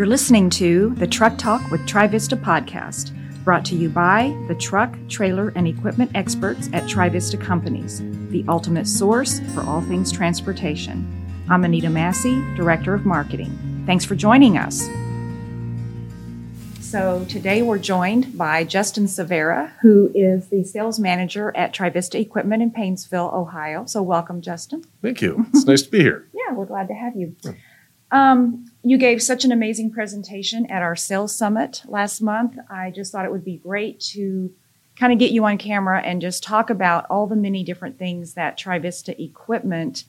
You're listening to the Truck Talk with Trivista podcast, brought to you by the truck, trailer, and equipment experts at Trivista Companies, the ultimate source for all things transportation. I'm Anita Massey, Director of Marketing. Thanks for joining us. So today we're joined by Justin Severa, who is the sales manager at Trivista Equipment in Painesville, Ohio. So welcome, Justin. Thank you. It's nice to be here. Yeah, we're glad to have you. Um, you gave such an amazing presentation at our sales summit last month. I just thought it would be great to kind of get you on camera and just talk about all the many different things that Trivista Equipment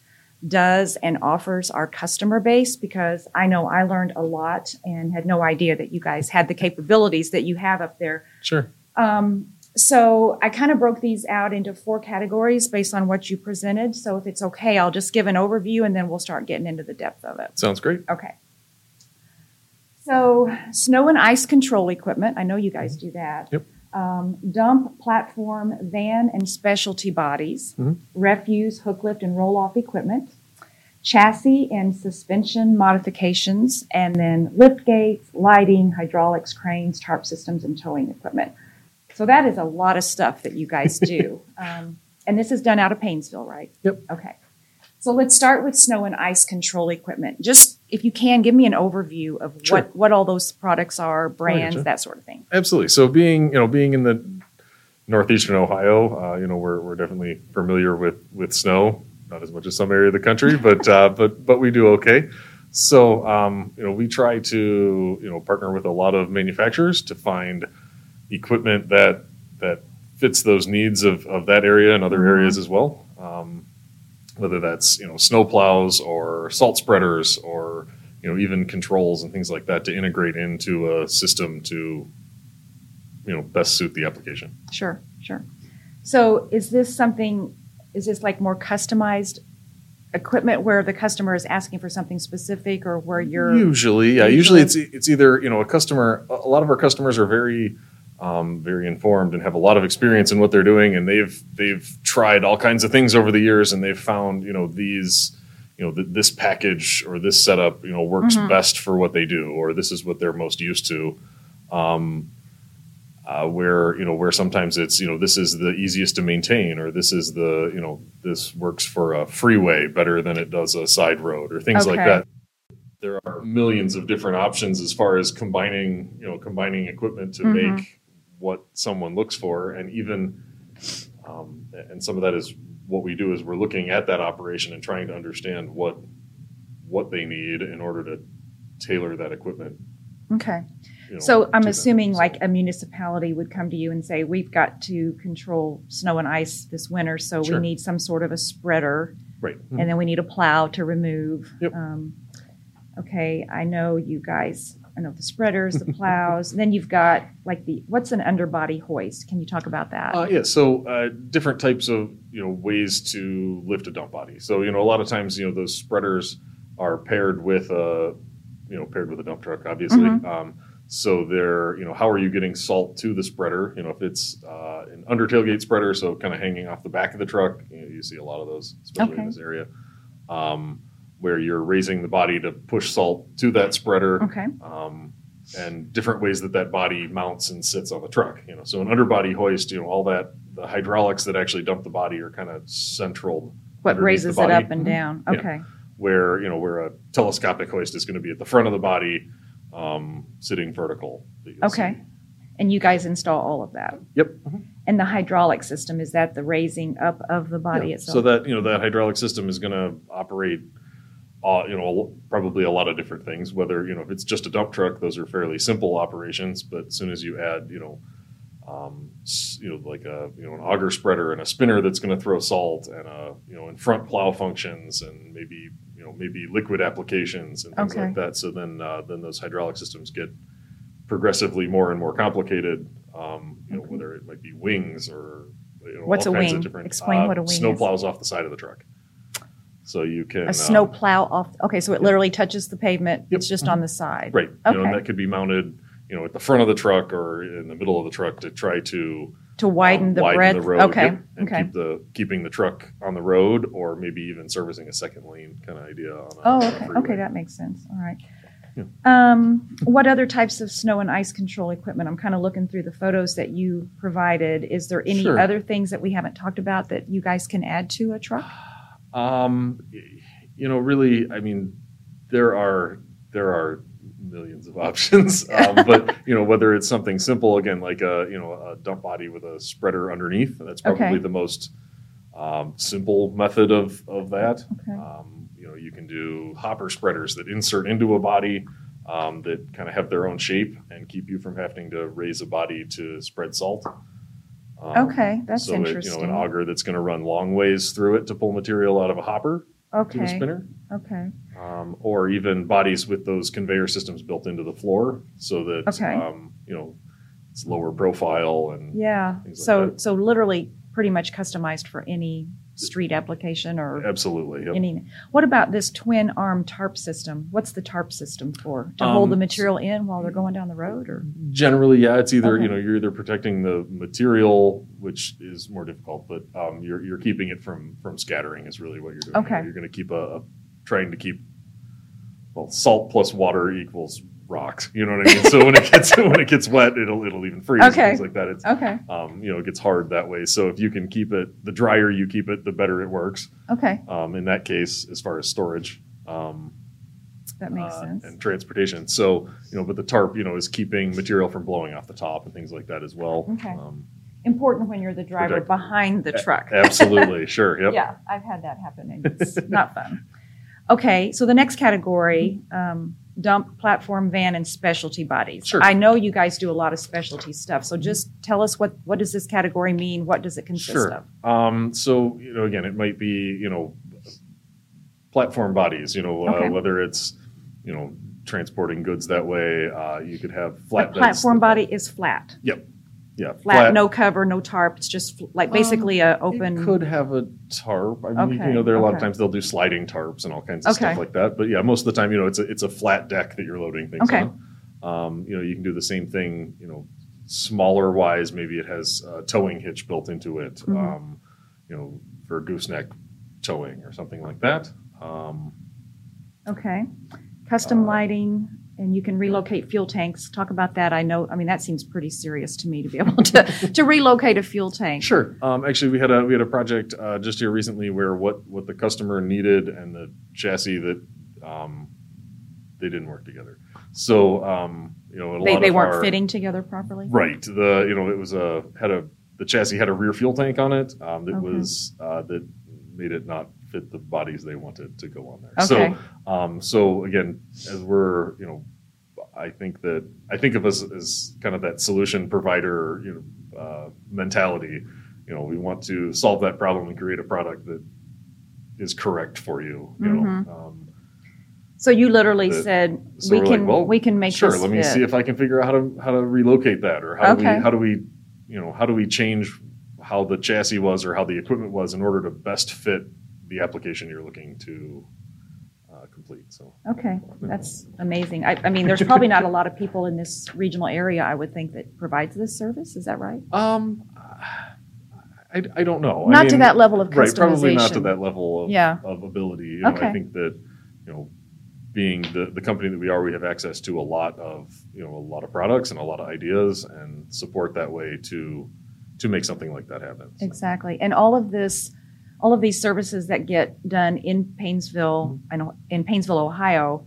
does and offers our customer base because I know I learned a lot and had no idea that you guys had the capabilities that you have up there. Sure. Um, so I kind of broke these out into four categories based on what you presented. So if it's okay, I'll just give an overview and then we'll start getting into the depth of it. Sounds great. Okay. So snow and ice control equipment. I know you guys do that. Yep. Um, dump, platform, van, and specialty bodies, Mhm. refuse, hook lift, and roll off equipment, chassis and suspension modifications, and then lift gates, lighting, hydraulics, cranes, tarp systems, and towing equipment. So that is a lot of stuff that you guys do. um, and this is done out of Painesville, right? Yep. Okay. So let's start with snow and ice control equipment. Just if you can, give me an overview of Sure. what, what all those products are, brands, you. that sort of thing. Absolutely. So being you know being in the northeastern Ohio, uh, you know we're, we're definitely familiar with with snow. Not as much as some area of the country, but uh, but but we do okay. So um, you know we try to you know partner with a lot of manufacturers to find equipment that that fits those needs of, of that area and other Mhm. areas as well. Um, whether that's you know snow plows or salt spreaders or you know even controls and things like that to integrate into a system to you know best suit the application. Sure, sure. So is this something, is this like more customized equipment where the customer is asking for something specific or where you're? Usually, yeah. Usually, it's it's either you know a customer. A lot of our customers are very um, very informed and have a lot of experience in what they're doing, and they've they've tried all kinds of things over the years, and they've found you know these you know th- this package or this setup you know works Mhm. best for what they do, or this is what they're most used to. Um, uh, where you know where sometimes it's you know this is the easiest to maintain or this is the you know this works for a freeway better than it does a side road or things like that there are millions of different options as far as combining you know combining equipment to Mhm. make what someone looks for and even um, and some of that is what we do is we're looking at that operation and trying to understand what what they need in order to tailor that equipment Okay. you know, So I'm them. assuming like a municipality would come to you and say, we've got to control snow and ice this winter, so we need some sort of a spreader. right and then we need a plow to remove. Yep. Um, okay, I know you guys. I know the spreaders, the plows. then you've got like the what's an underbody hoist? Can you talk about that? Uh, yeah, so uh, different types of you know ways to lift a dump body. So you know a lot of times you know those spreaders are paired with a you know paired with a dump truck, obviously. Mhm. Um, so they're you know how are you getting salt to the spreader? You know if it's uh, an under tailgate spreader, so kind of hanging off the back of the truck. You, know, you see a lot of those, especially Okay. in this area, um, where you're raising the body to push salt to that spreader okay. um, and different ways that that body mounts and sits on the truck. You know, so an underbody hoist, you know, all that the hydraulics that actually dump the body are kind of central, What raises it up and Mhm. down? Yeah. Okay. where you know where a telescopic hoist is going to be at the front of the body, um, sitting vertical. Okay. see. And you guys install all of that. Yep. And the hydraulic system is that the raising up of the body Yeah. itself? So that you know that hydraulic system is going to operate. Uh, you know, probably a lot of different things. Whether you know if it's just a dump truck, those are fairly simple operations. But as soon as you add, you know, um, you know, like a you know an auger spreader and a spinner that's going to throw salt and a you know and front plow functions and maybe you know maybe liquid applications and things Okay. like that. So then uh, then those hydraulic systems get progressively more and more complicated. Um, you know, Okay. whether it might be wings or you know, What's all a kinds wing? Of different, Explain uh, what a wing snow is. plows off the side of the truck. So you can a snow um, plow off. Okay, so it literally touches the pavement. Yep. It's just on the side. right. You know, Okay. and that could be mounted, you know, at the front of the truck or in the middle of the truck to try to To widen um, the widen breadth. the road. okay. yep, and okay. keep the keeping the truck on the road, or maybe even servicing a second lane kind of idea. On a, Oh, okay. Okay, that makes sense. All right. Yeah. Um, what other types of snow and ice control equipment? I'm kind of looking through the photos that you provided. Is there any Sure. other things that we haven't talked about that you guys can add to a truck? Um, you know, really, I mean, there are there are millions of options, um, but you know, whether it's something simple again, like a you know a dump body with a spreader underneath, that's probably Okay. the most um, simple method of of that. Okay. Um, you know, you can do hopper spreaders that insert into a body um, that kind of have their own shape and keep you from having to raise a body to spread salt. Um, Okay, that's so It, you know, an auger that's going to run long ways through it to pull material out of a hopper to Okay. spinner, Okay. um, or even bodies with those conveyor systems built into the floor, so that Okay. um, you know it's lower profile and Yeah. Like So that. so literally pretty much customized for any street application or absolutely. yep. any. What about this twin arm tarp system? What's the tarp system for? To hold the Um, material in while they're going down the road or? Generally, yeah, it's either Okay. you know you're either protecting the material, which is more difficult, but um, you're you're keeping it from from scattering is really what you're doing. Okay. you're going to keep a, a trying to keep well salt plus water equals rocks. You know what I mean? so when it gets when it gets wet, it'll it'll even freeze Okay. things like that. It's Okay. um, you know it gets hard that way. So if you can keep it, the drier you keep it, the better it works. Okay. Um, in that case, as far as storage. Um, That makes uh, sense. And transportation. So, you know, but the tarp, you know, is keeping material from blowing off the top and things like that as well. Okay. Um, Important when you're the driver Protect- behind the truck. absolutely. Sure. Yep. Yeah, I've had that happen and it's not fun. Okay, so the next category, um, dump, platform, van, and specialty bodies. Sure. I know you guys do a lot of specialty stuff, so just tell us what, what does this category mean? What does it consist Sure. of? Um, so, you know, again, it might be, you know, platform bodies, you know, Okay. uh, whether it's, you know, transporting goods that way. Uh, you could have flatbeds. platform body is flat. Yeah. Flat, no cover, no tarp. It's just like Um, basically a open. Could have a tarp. I mean, Okay, you know, there are a lot of times they'll do sliding tarps and all kinds of Okay. stuff like that. But yeah, most of the time, you know, it's a it's a flat deck that you're loading things Okay. on. Um, you know, you can do the same thing. You know, smaller wise, maybe it has a towing hitch built into it. Mhm. Um, you know, for gooseneck towing or something like that. Um, Okay. Custom Uh, lighting, and you can relocate fuel tanks. Talk about that. I know, I mean, that seems pretty serious to me to be able to, to relocate a fuel tank. Sure. Um, actually, we had a we had a project uh, just here recently where what what the customer needed and the chassis that um, they didn't work together. So um, you know, a They, lot they weren't our- fitting together properly? Right. The you know it was a had a the chassis had a rear fuel tank on it um, that Okay. was uh, that made it not fit the bodies they wanted to go on there. Okay. So um, so again, as we're you know, I think that I think of us as kind of that solution provider you know uh, mentality. You know, we want to solve that problem and create a product that is correct for you. You Mhm. know. Um, So you literally said, so we we're like, can, well, we can make sure let me fit. see if i can figure out how to how to relocate that or how do we how do we you know how do we change how the chassis was or how the equipment was in order to best fit the application you're looking to uh, complete so Okay, that's amazing. I, I mean, there's probably not a lot of people in this regional area, I would think, that provides this service. Is that right? um I, I don't know I Not to mean, that level of customization. right probably not to that level of, Yeah. of ability you know, Okay. i think that you know being the, the company that we are we have access to a lot of you know a lot of products and a lot of ideas and support that way to to make something like that happen So- Exactly. And all of this, all of these services that get done in Painesville, I know in Painesville, Ohio,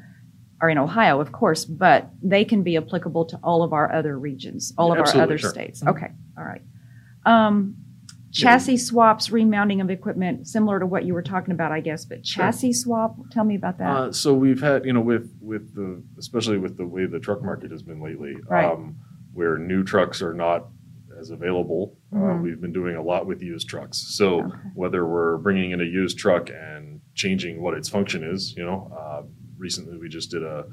are in Ohio, of course, but they can be applicable to all of our other regions, all of our other sure. states. Mhm. Okay, all right. Um, chassis swaps, remounting of equipment, similar to what you were talking about, I guess. But Sure. chassis swap, tell me about that. Uh, so we've had, you know, with with the especially with the way the truck market has been lately, Right. um, where new trucks are not as available. Uh, Mhm. we've been doing a lot with used trucks. So Okay. whether we're bringing in a used truck and changing what its function is, you know, uh, recently we just did a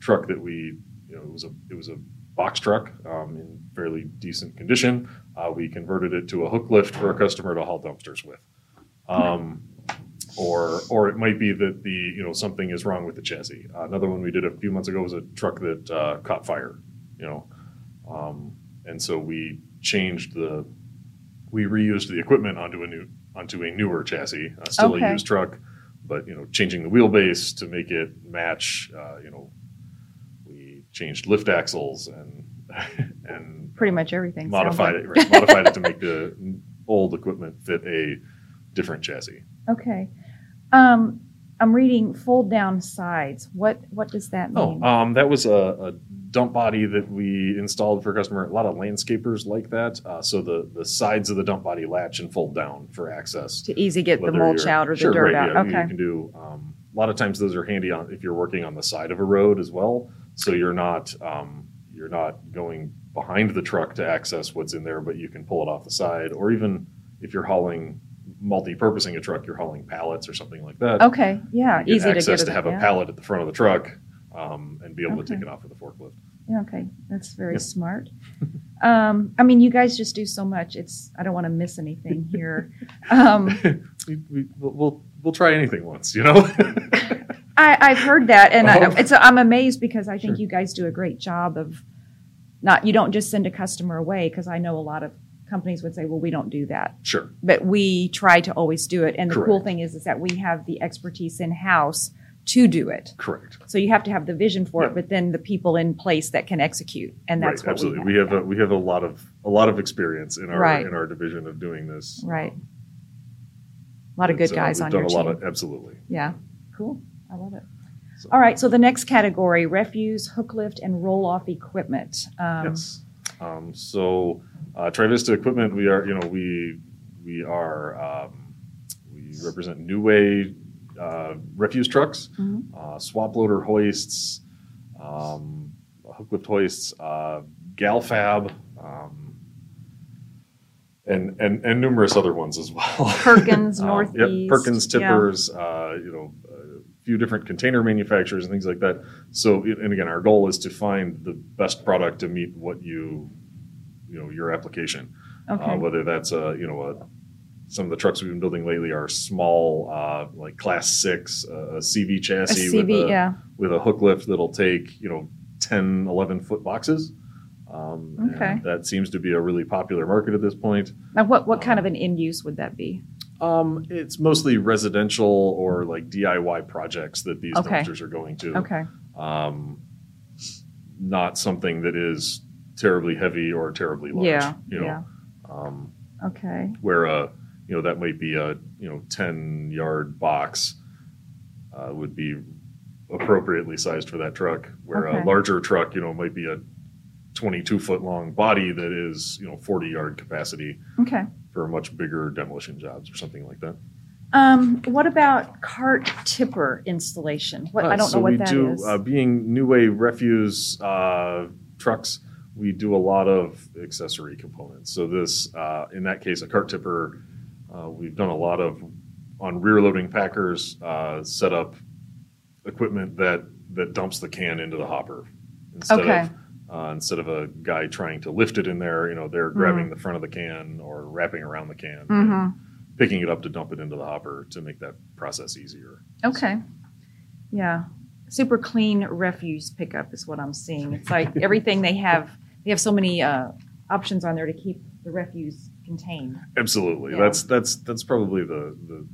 truck that we, you know, it was a it was a box truck um, in fairly decent condition. Uh, we converted it to a hook lift for a customer to haul dumpsters with. Um, or or it might be that the you know something is wrong with the chassis. Uh, another one we did a few months ago was a truck that uh, caught fire, you know, um, and so we changed the we reused the equipment onto a new onto a newer chassis, uh, still Okay. a used truck, but you know changing the wheelbase to make it match uh, you know we changed lift axles and and Pretty much everything. modified like. it right, modified it to make the old equipment fit a different chassis. Okay. Um, I'm reading fold down sides. What what does that Oh, mean? um, that was a, a dump body that we installed for a customer. A lot of landscapers like that. Uh, so the the sides of the dump body latch and fold down for access. to easy get the mulch out or the Sure, dirt right, out. yeah, you- okay. You can do um, a lot of times those are handy on if you're working on the side of a road as well. So you're not um, you're not going behind the truck to access what's in there, but you can pull it off the side, or even if you're hauling multi-purposing a truck, you're hauling pallets or something like that. Okay. Yeah. you Easy to access get to, it- have a yeah. pallet at the front of the truck um, and be able to take it off with a forklift. Yeah, okay, that's very Yeah. smart. Um, I mean, you guys just do so much. It's I don't want to miss anything here. Um, we, we, we'll, we'll we'll try anything once, you know. I, I've heard that, and I, Oh. it's I'm amazed because I think Sure. you guys do a great job of not. You don't just send a customer away because I know a lot of companies would say, "Well, we don't do that," sure, but we try to always do it. And the cool thing is, is that we have the expertise in house to do it. correct. So you have to have the vision for Yeah. it, but then the people in place that can execute, and that's right, what absolutely. we We have. have, a, we have a lot of a lot of experience in our Right. in our division of doing this. Right. a lot of good So guys we've on done your a team. lot of absolutely. Yeah, cool. I love it. So- All right, so the next category refuse, hook lift, and roll off equipment. Um, yes. Um, so uh, Trivista Equipment, we are you know we we are um, we represent New Way uh, refuse trucks, Mhm. uh, swap loader hoists, um, hook lift hoists, uh, Galfab. Um, and, and, and numerous other ones as well. Perkins, Um, Northeast. Yep, Perkins yeah. tippers, uh, you know, few different container manufacturers and things like that. So, and again, our goal is to find the best product to meet what you, you know, your application. Okay. Uh, whether that's a, you know, a, some of the trucks we've been building lately are small, uh, like class six, uh, a CV a chassis CV, with a, yeah. with a hook lift that'll take, you know, 10, 11 foot boxes. Um, Okay. That seems to be a really popular market at this point. Now, what, what kind of an end use would that be? Um, it's mostly residential or like DIY projects that these Okay. dumpsters are going to. Okay. Um, not something that is terribly heavy or terribly large. Yeah. You know, yeah. um, Okay. where a you know that might be a you know ten yard box uh, would be appropriately sized for that truck. Where Okay. a larger truck, you know, might be a twenty two foot long body that is you know forty yard capacity Okay. For much bigger demolition jobs or something like that. Um, what about cart tipper installation? What I Uh, don't so know what that is. we that do, is. Uh, being New Way refuse uh, trucks, we do a lot of accessory components. So this, uh, in that case, a cart tipper, uh, we've done a lot of on rear loading packers, uh, set up equipment that that dumps the can into the hopper instead Okay. of uh, instead of a guy trying to lift it in there. You know, they're Mm-hmm. grabbing the front of the can or wrapping around the can. Mhm. Picking it up to dump it into the hopper to make that process easier. Okay. Yeah. Super clean refuse pickup is what I'm seeing. It's like everything they have, they have so many uh, options on there to keep the refuse contained. Absolutely. Yeah. That's that's that's probably the, the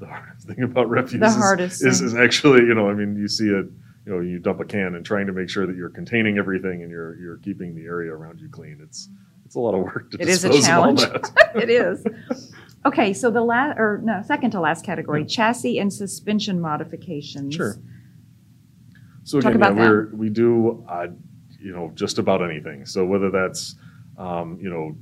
the hardest thing about refuse. The is, hardest is, is actually you know I mean you see it you know you dump a can and trying to make sure that you're containing everything and you're you're keeping the area around you clean. It's it's a lot of work to It is a dispose of all challenge. that. it is. Okay, so the last, or no, second to last category, chassis and suspension modifications. Sure. So Talk again, yeah, we're we do uh, you know just about anything. So whether that's um, you know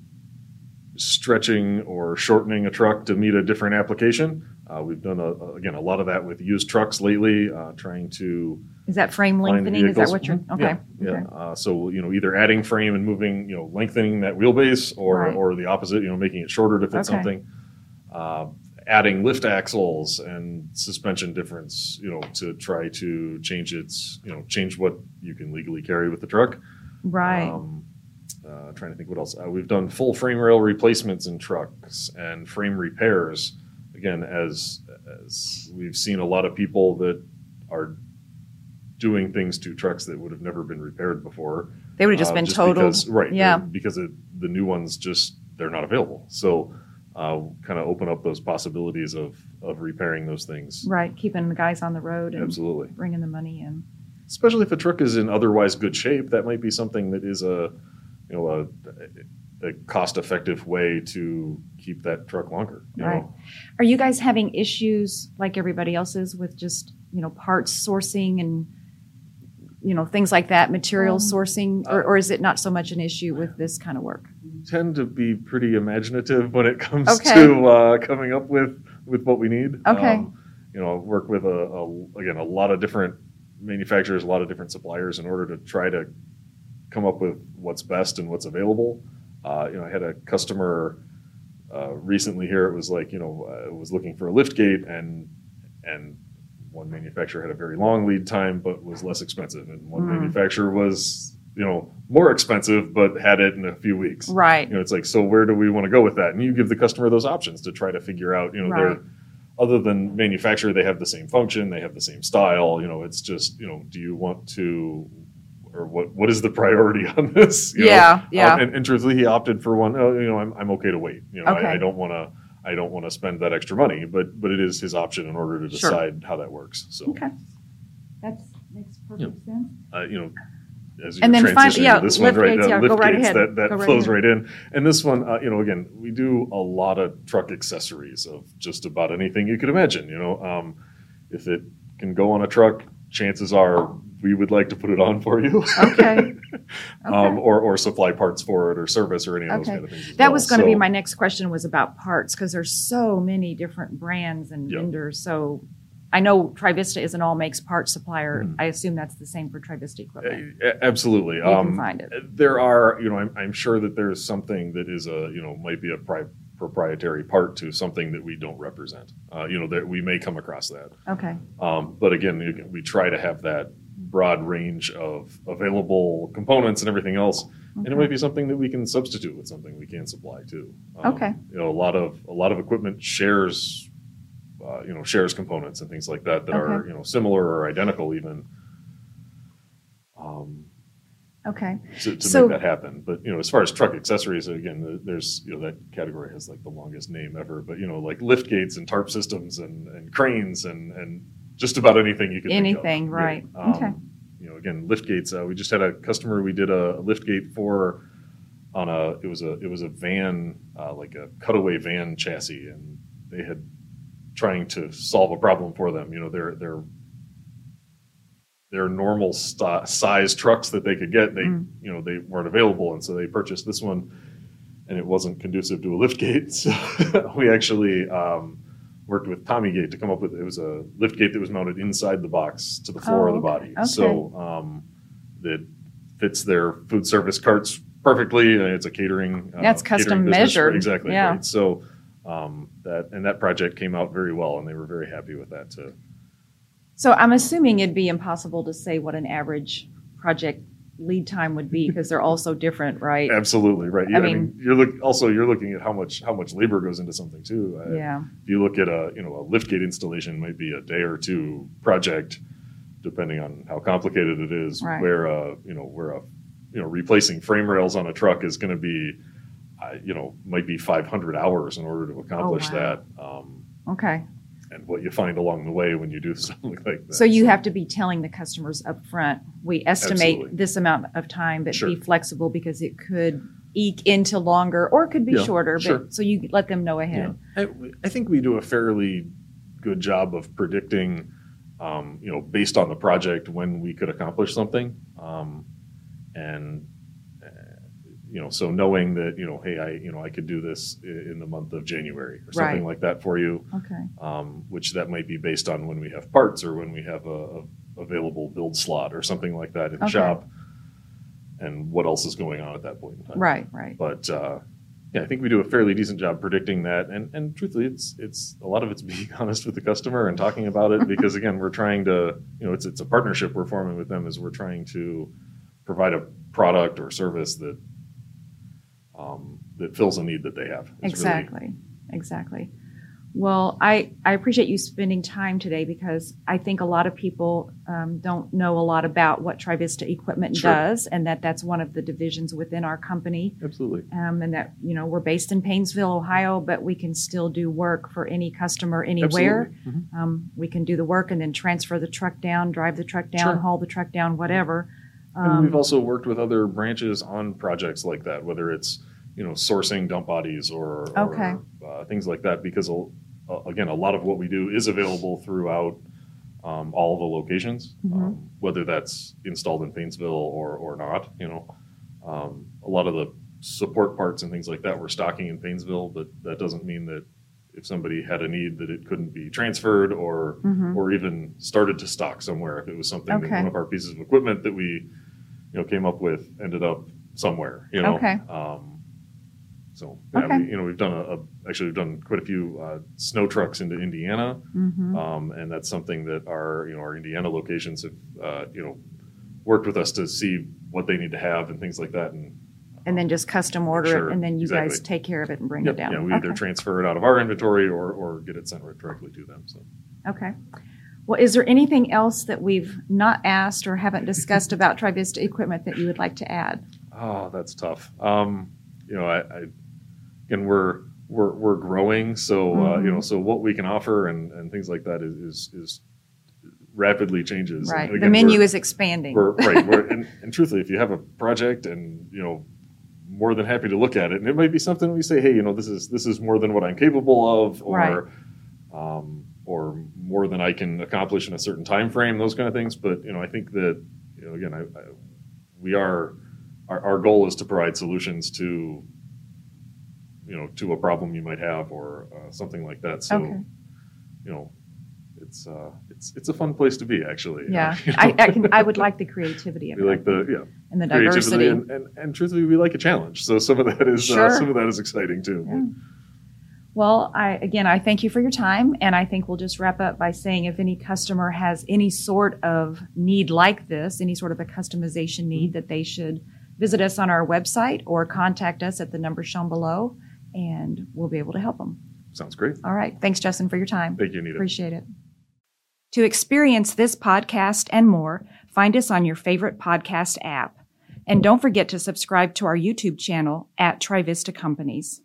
stretching or shortening a truck to meet a different application. Uh, we've done a, again a lot of that with used trucks lately, uh, trying to Is that frame lengthening? Is that what you're, Mhm. okay. Yeah. okay. Uh, so you know either adding frame and moving, you know, lengthening that wheelbase, or Right. or the opposite, you know, making it shorter to fit Okay. something. Uh, adding lift axles and suspension difference, you know, to try to change its, you know, change what you can legally carry with the truck. Right. Um, uh, trying to think what else. Uh, we've done full frame rail replacements in trucks and frame repairs. Again, as as we've seen a lot of people that are doing things to trucks that would have never been repaired before. they would have just uh, been totaled. because- right? Yeah. Because it, the new ones just they're not available. So, uh, kind of open up those possibilities of of repairing those things. Right. Keeping the guys on the road and Absolutely. bringing the money in. especially if a truck is in otherwise good shape, that might be something that is a, you know, a, a cost-effective way to keep that truck longer. You Right. Know? Are you guys having issues like everybody else is with just, you know, parts sourcing and, you know, things like that, material Um, sourcing, or, or is it not so much an issue with this kind of work? Tend to be pretty imaginative when it comes Okay. to uh, coming up with with what we need. Um, Okay. you know, work with a, a again a lot of different manufacturers, a lot of different suppliers in order to try to come up with what's best and what's available. Uh, you know, I had a customer uh, recently here. It was like you know, uh, was looking for a lift gate, and and one manufacturer had a very long lead time, but was less expensive, and one Mm. manufacturer was you know more expensive, but had it in a few weeks. Right. You know, it's like, so where do we want to go with that? And you give the customer those options to try to figure out, you know, Right. they're other than manufacturer, they have the same function, they have the same style. You know, it's just, you know, do you want to, or what? What is the priority on this? You know? Yeah, yeah. Um, and, and truthfully, he opted for one. Oh, you know, I'm, I'm okay to wait. You know, Okay. I, I don't want to. I don't want to spend that extra money, but but it is his option in order to Sure. decide how that works. So, Okay. That makes perfect sense. uh, you know, as you And then fin- transition yeah, to this lift one, right? gates, uh, yeah, lift go right gates, ahead. that, that Go right flows ahead. right in. And this one, uh, you know, again, we do a lot of truck accessories of just about anything you could imagine. You know, um, if it can go on a truck, chances are we would like to put it on for you. Okay. um, or, or supply parts for it or service or any of those kind of things. That well. was going to be my next question was about parts because there's so many different brands and Yep. vendors. So I know Trivista is an all makes parts supplier. Mhm. I assume that's the same for Trivista equipment. Uh, Absolutely. You um, can find it. There are, you know, I'm, I'm sure that there's something that is a, you know, might be a pri- proprietary part to something that we don't represent. Uh, you know, that we may come across that. Okay. Um, but again, we try to have that broad range of available components and everything else. And it Okay. might be something that we can substitute with something we can supply too. Um, Okay. You know, a lot of a lot of equipment shares, uh, you know, shares components and things like that that are you know similar or identical even. Um, Okay. to, to So- make that happen. But you know, as far as truck accessories, again, there's you know that category has like the longest name ever. But you know, like lift gates and tarp systems and, and cranes and and just about anything you can. Anything, right. Um, Okay. Know, again, lift gates. Uh, we just had a customer. We did a lift gate for on a it was a it was a van uh, like a cutaway van chassis, and they had trying to solve a problem for them. You know, their their their normal st- size trucks that they could get, they Mm. you know they weren't available, and so they purchased this one, and it wasn't conducive to a lift gate. So we actually um, worked with Tommy Gate to come up with it was a lift gate that was mounted inside the box to the floor Oh, of the body, Okay. so um, that fits their food service carts perfectly. It's a catering. uh, catering custom business. measured. exactly. Yeah. Right. So um, that and that project came out very well, and they were very happy with that too. So I'm assuming it'd be impossible to say what an average project lead time would be because they're all so different, right? Absolutely right. Yeah, I, mean, mean- you're look also you're looking at how much how much labor goes into something too. Uh, Yeah. If you look at a you know a lift gate installation might be a day or two project, depending on how complicated it is. Right. Where uh you know where a you know replacing frame rails on a truck is going to be, uh, you know, might be 500 hours in order to accomplish Oh, wow. that. Um, Okay. And what you find along the way when you do something like that. So you have to be telling the customers up front, we estimate Absolutely. this amount of time, but Sure. be flexible because it could eke into longer or it could be Yeah, shorter. sure. But so you let them know ahead. I, I think we do a fairly good job of predicting, um, you know, based on the project when we could accomplish something, um, and you know, so knowing that you know, hey, I you know, I could do this in the month of January or something Right. like that for you, Okay. um, which that might be based on when we have parts or when we have a, a available build slot or something like that in the Okay. shop, and what else is going on at that point in time. Right, right. But uh, yeah, I think we do a fairly decent job predicting that, and and truthfully, it's it's a lot of it's being honest with the customer and talking about it because again, we're trying to you know it's it's a partnership we're forming with them as we're trying to provide a product or service that um, that fills a need that they have. It's really- Exactly. Exactly. Well, I, I appreciate you spending time today because I think a lot of people um, don't know a lot about what Trivista Equipment Sure. does, and that that's one of the divisions within our company, Absolutely. um, and that you know we're based in Painesville, Ohio, but we can still do work for any customer anywhere. Mhm. Um, we can do the work and then transfer the truck down, drive the truck down, Sure. haul the truck down, whatever. And Um, we've also worked with other branches on projects like that, whether it's you know sourcing dump bodies or, or Okay. uh, things like that. Because uh, again, a lot of what we do is available throughout um, all the locations, Mhm. um, whether that's installed in Painesville or or not. You know, um, a lot of the support parts and things like that we're stocking in Painesville, but that doesn't mean that if somebody had a need that it couldn't be transferred or mhm. or even started to stock somewhere if it was something that one of our pieces of equipment that we you know came up with ended up somewhere you know Okay. um, so yeah, Okay. we, you know we've done a, a actually we've done quite a few uh, snow trucks into Indiana Mhm. um, and that's something that our you know our Indiana locations have uh, you know worked with us to see what they need to have and things like that and and then just custom order Sure, it, and then you guys take care of it and bring Yep, it down. yeah we Okay. either transfer it out of our inventory or or get it sent right directly to them so Okay. Well, is there anything else that we've not asked or haven't discussed about Trivista equipment that you would like to add? Oh, that's tough. Um, you know, I, I again we're we're we're growing, so uh, you Mhm. know, so what we can offer and, and things like that is is, is rapidly changes. Right. And the menu is expanding. we're, right. We're, and, and truthfully, if you have a project and you know, more than happy to look at it, and it might be something we say, hey, you know, this is this is more than what I'm capable of, or Right. um, or more than I can accomplish in a certain time frame, those kind of things. But you know, I think that you know, again, I, I, we are our, our goal is to provide solutions to you know to a problem you might have or uh, something like that. So Okay. you know. It's uh, it's it's a fun place to be actually. yeah, You know? I, I can. I would like the creativity of we it like the yeah and the diversity. and, and, and truthfully we like a challenge so some of that is Sure. uh, some of that is exciting too Yeah. Well, I again, I thank you for your time, and I think we'll just wrap up by saying if any customer has any sort of need like this, any sort of a customization mm-hmm. need, that they should visit us on our website or contact us at the number shown below, and we'll be able to help them. sounds great All right, thanks, Justin, for your time. thank you Anita Appreciate it. To experience this podcast and more, find us on your favorite podcast app. And don't forget to subscribe to our YouTube channel at Trivista Companies.